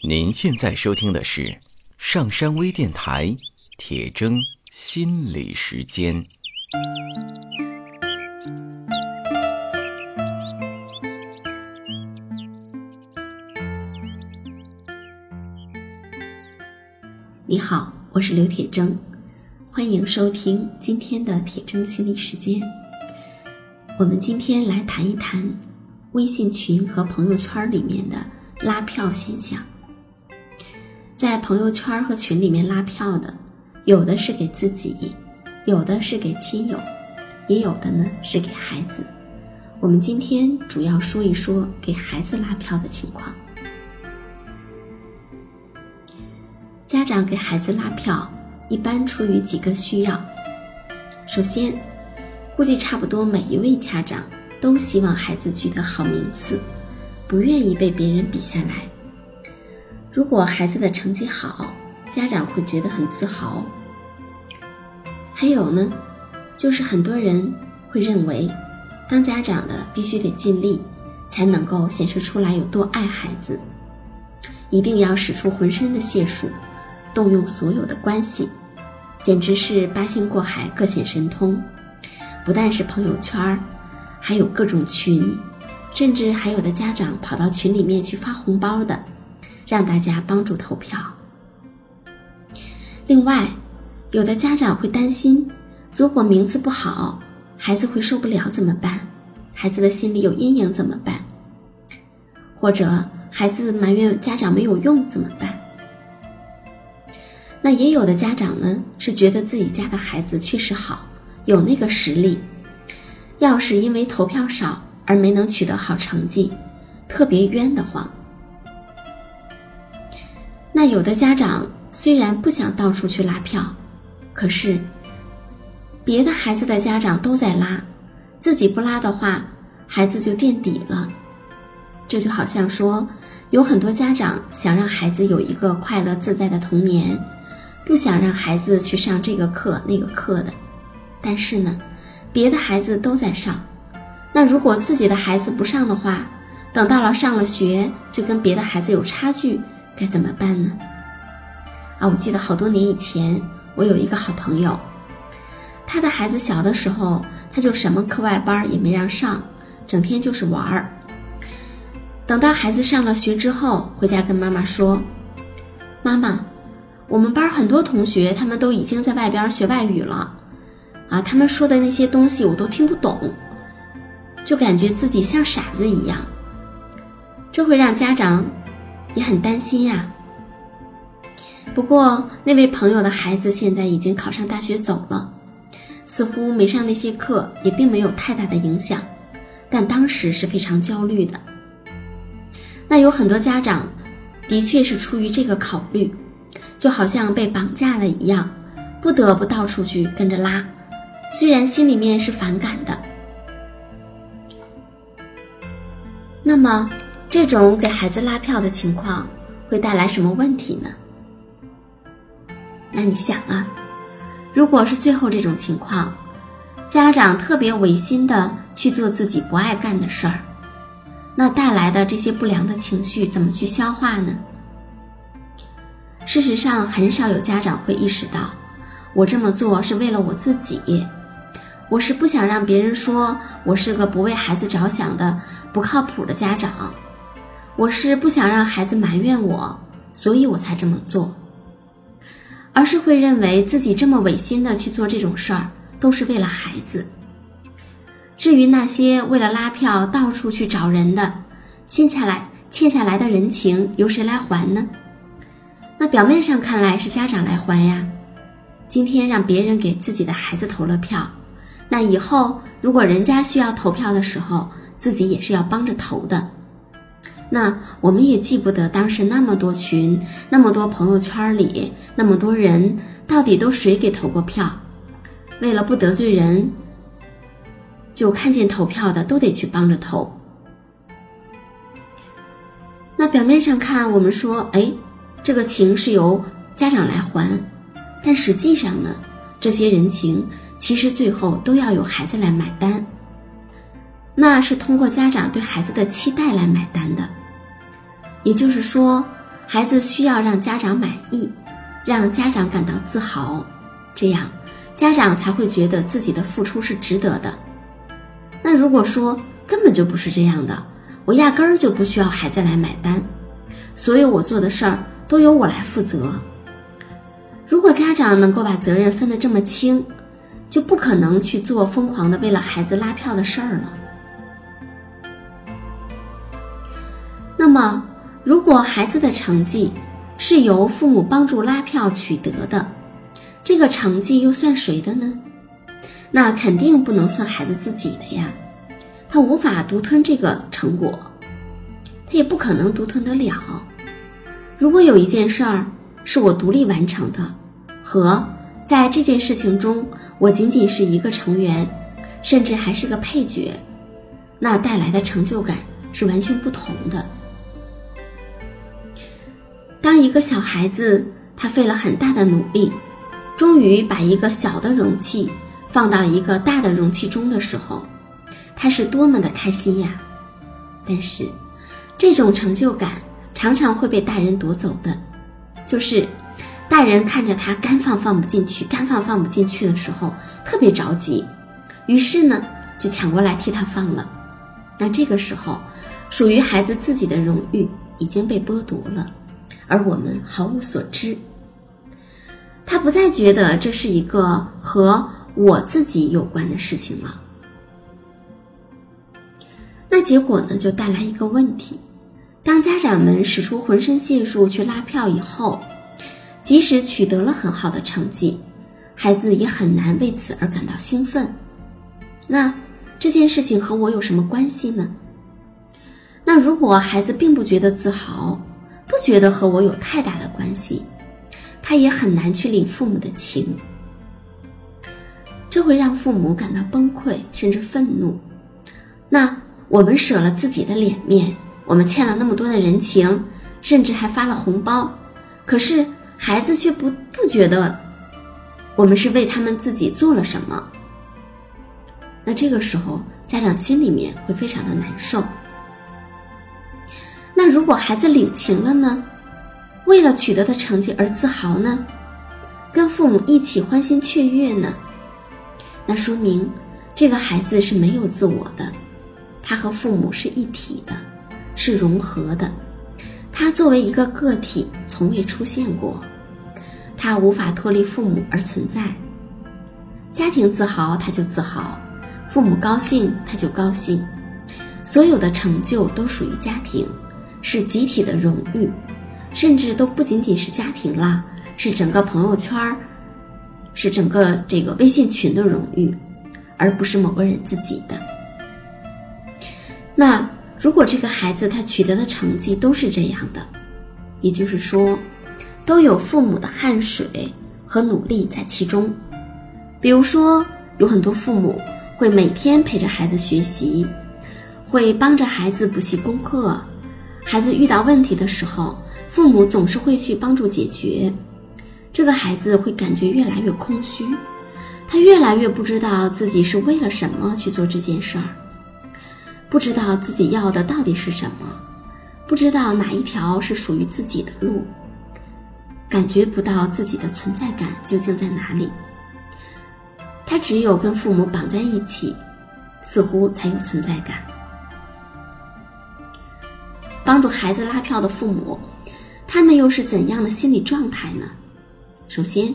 您现在收听的是上山微电台铁铮心理时间。你好，我是刘铁铮，欢迎收听今天的铁铮心理时间。我们今天来谈一谈微信群和朋友圈里面的拉票现象。在朋友圈和群里面拉票的，有的是给自己，有的是给亲友，也有的呢是给孩子。我们今天主要说一说给孩子拉票的情况。家长给孩子拉票，一般出于几个需要。首先，估计差不多每一位家长都希望孩子取得好名次，不愿意被别人比下来。如果孩子的成绩好，家长会觉得很自豪。还有呢，就是很多人会认为，当家长的必须得尽力，才能够显示出来有多爱孩子，一定要使出浑身的解数。动用所有的关系，简直是八仙过海，各显神通。不但是朋友圈还有各种群，甚至还有的家长跑到群里面去发红包的，让大家帮助投票。另外，有的家长会担心，如果名次不好，孩子会受不了怎么办？孩子的心里有阴影怎么办？或者孩子埋怨家长没有用怎么办？那也有的家长呢，是觉得自己家的孩子确实好，有那个实力。要是因为投票少而没能取得好成绩，特别冤得慌。那有的家长虽然不想到处去拉票，可是别的孩子的家长都在拉，自己不拉的话，孩子就垫底了。这就好像说，有很多家长想让孩子有一个快乐自在的童年。不想让孩子去上这个课那个课的，但是呢，别的孩子都在上，那如果自己的孩子不上的话，等到了上了学就跟别的孩子有差距，该怎么办呢？啊，我记得好多年以前，我有一个好朋友，他的孩子小的时候，他就什么课外班也没让上，整天就是玩儿。等到孩子上了学之后，回家跟妈妈说：“妈妈。”我们班很多同学，他们都已经在外边学外语了，啊，他们说的那些东西我都听不懂，就感觉自己像傻子一样。这会让家长也很担心呀。不过那位朋友的孩子现在已经考上大学走了，似乎没上那些课也并没有太大的影响，但当时是非常焦虑的。那有很多家长的确是出于这个考虑。就好像被绑架了一样，不得不到处去跟着拉，虽然心里面是反感的。那么，这种给孩子拉票的情况会带来什么问题呢？那你想啊，如果是最后这种情况，家长特别违心的去做自己不爱干的事儿，那带来的这些不良的情绪怎么去消化呢？事实上，很少有家长会意识到，我这么做是为了我自己，我是不想让别人说我是个不为孩子着想的不靠谱的家长，我是不想让孩子埋怨我，所以我才这么做。而是会认为自己这么违心的去做这种事儿，都是为了孩子。至于那些为了拉票到处去找人的，欠下来欠下来的人情，由谁来还呢？那表面上看来是家长来还呀，今天让别人给自己的孩子投了票，那以后如果人家需要投票的时候，自己也是要帮着投的。那我们也记不得当时那么多群、那么多朋友圈里那么多人，到底都谁给投过票？为了不得罪人，就看见投票的都得去帮着投。那表面上看，我们说，哎。这个情是由家长来还，但实际上呢，这些人情其实最后都要由孩子来买单。那是通过家长对孩子的期待来买单的。也就是说，孩子需要让家长满意，让家长感到自豪，这样家长才会觉得自己的付出是值得的。那如果说根本就不是这样的，我压根儿就不需要孩子来买单，所有我做的事儿都由我来负责。如果家长能够把责任分得这么清，就不可能去做疯狂的为了孩子拉票的事儿了。那么，如果孩子的成绩是由父母帮助拉票取得的，这个成绩又算谁的呢？那肯定不能算孩子自己的呀，他无法独吞这个成果，他也不可能独吞得了。如果有一件事儿是我独立完成的，和在这件事情中我仅仅是一个成员，甚至还是个配角，那带来的成就感是完全不同的。当一个小孩子他费了很大的努力，终于把一个小的容器。放到一个大的容器中的时候，他是多么的开心呀！但是，这种成就感常常会被大人夺走的，就是大人看着他干放放不进去，干放放不进去的时候，特别着急，于是呢，就抢过来替他放了。那这个时候，属于孩子自己的荣誉已经被剥夺了，而我们毫无所知。他不再觉得这是一个和。我自己有关的事情了，那结果呢，就带来一个问题：当家长们使出浑身解数去拉票以后，即使取得了很好的成绩，孩子也很难为此而感到兴奋。那这件事情和我有什么关系呢？那如果孩子并不觉得自豪，不觉得和我有太大的关系，他也很难去领父母的情。这会让父母感到崩溃，甚至愤怒。那我们舍了自己的脸面，我们欠了那么多的人情，甚至还发了红包，可是孩子却不不觉得我们是为他们自己做了什么。那这个时候，家长心里面会非常的难受。那如果孩子领情了呢？为了取得的成绩而自豪呢？跟父母一起欢欣雀跃呢？那说明，这个孩子是没有自我的，他和父母是一体的，是融合的。他作为一个个体，从未出现过，他无法脱离父母而存在。家庭自豪，他就自豪；父母高兴，他就高兴。所有的成就都属于家庭，是集体的荣誉，甚至都不仅仅是家庭啦，是整个朋友圈儿。是整个这个微信群的荣誉，而不是某个人自己的。那如果这个孩子他取得的成绩都是这样的，也就是说，都有父母的汗水和努力在其中。比如说，有很多父母会每天陪着孩子学习，会帮着孩子补习功课，孩子遇到问题的时候，父母总是会去帮助解决。这个孩子会感觉越来越空虚，他越来越不知道自己是为了什么去做这件事儿，不知道自己要的到底是什么，不知道哪一条是属于自己的路，感觉不到自己的存在感究竟在哪里。他只有跟父母绑在一起，似乎才有存在感。帮助孩子拉票的父母，他们又是怎样的心理状态呢？首先，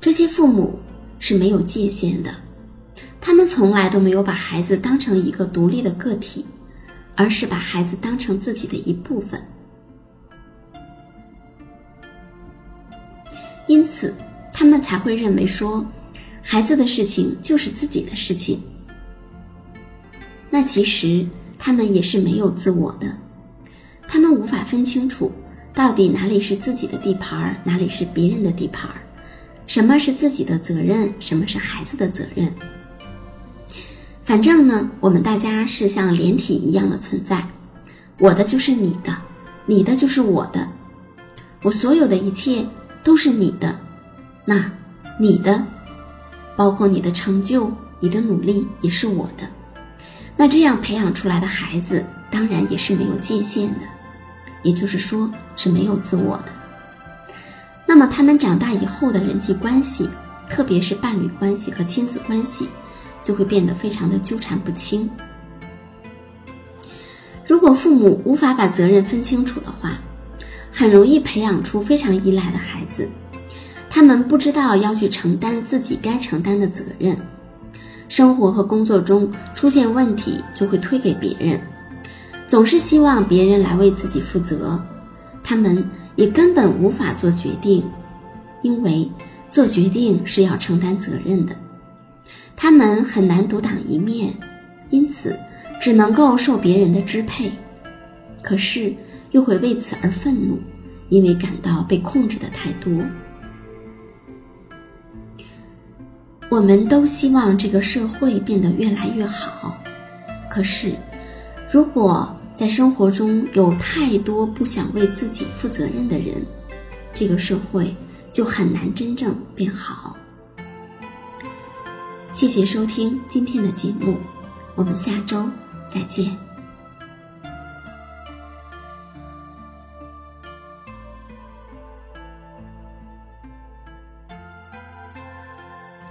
这些父母是没有界限的，他们从来都没有把孩子当成一个独立的个体，而是把孩子当成自己的一部分。因此，他们才会认为说，孩子的事情就是自己的事情。那其实他们也是没有自我的，他们无法分清楚。到底哪里是自己的地盘，哪里是别人的地盘？什么是自己的责任，什么是孩子的责任？反正呢，我们大家是像连体一样的存在，我的就是你的，你的就是我的，我所有的一切都是你的，那你的，包括你的成就、你的努力也是我的。那这样培养出来的孩子，当然也是没有界限的。也就是说是没有自我的。那么他们长大以后的人际关系，特别是伴侣关系和亲子关系，就会变得非常的纠缠不清。如果父母无法把责任分清楚的话，很容易培养出非常依赖的孩子。他们不知道要去承担自己该承担的责任，生活和工作中出现问题就会推给别人，总是希望别人来为自己负责。他们也根本无法做决定，因为做决定是要承担责任的。他们很难独当一面，因此只能够受别人的支配。可是又会为此而愤怒，因为感到被控制的太多。我们都希望这个社会变得越来越好，可是如果……在生活中有太多不想为自己负责任的人，这个社会就很难真正变好。谢谢收听今天的节目，我们下周再见。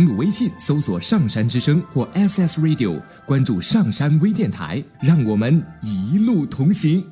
登录微信搜索“上山之声”或 SS Radio，关注上山微电台，让我们一路同行。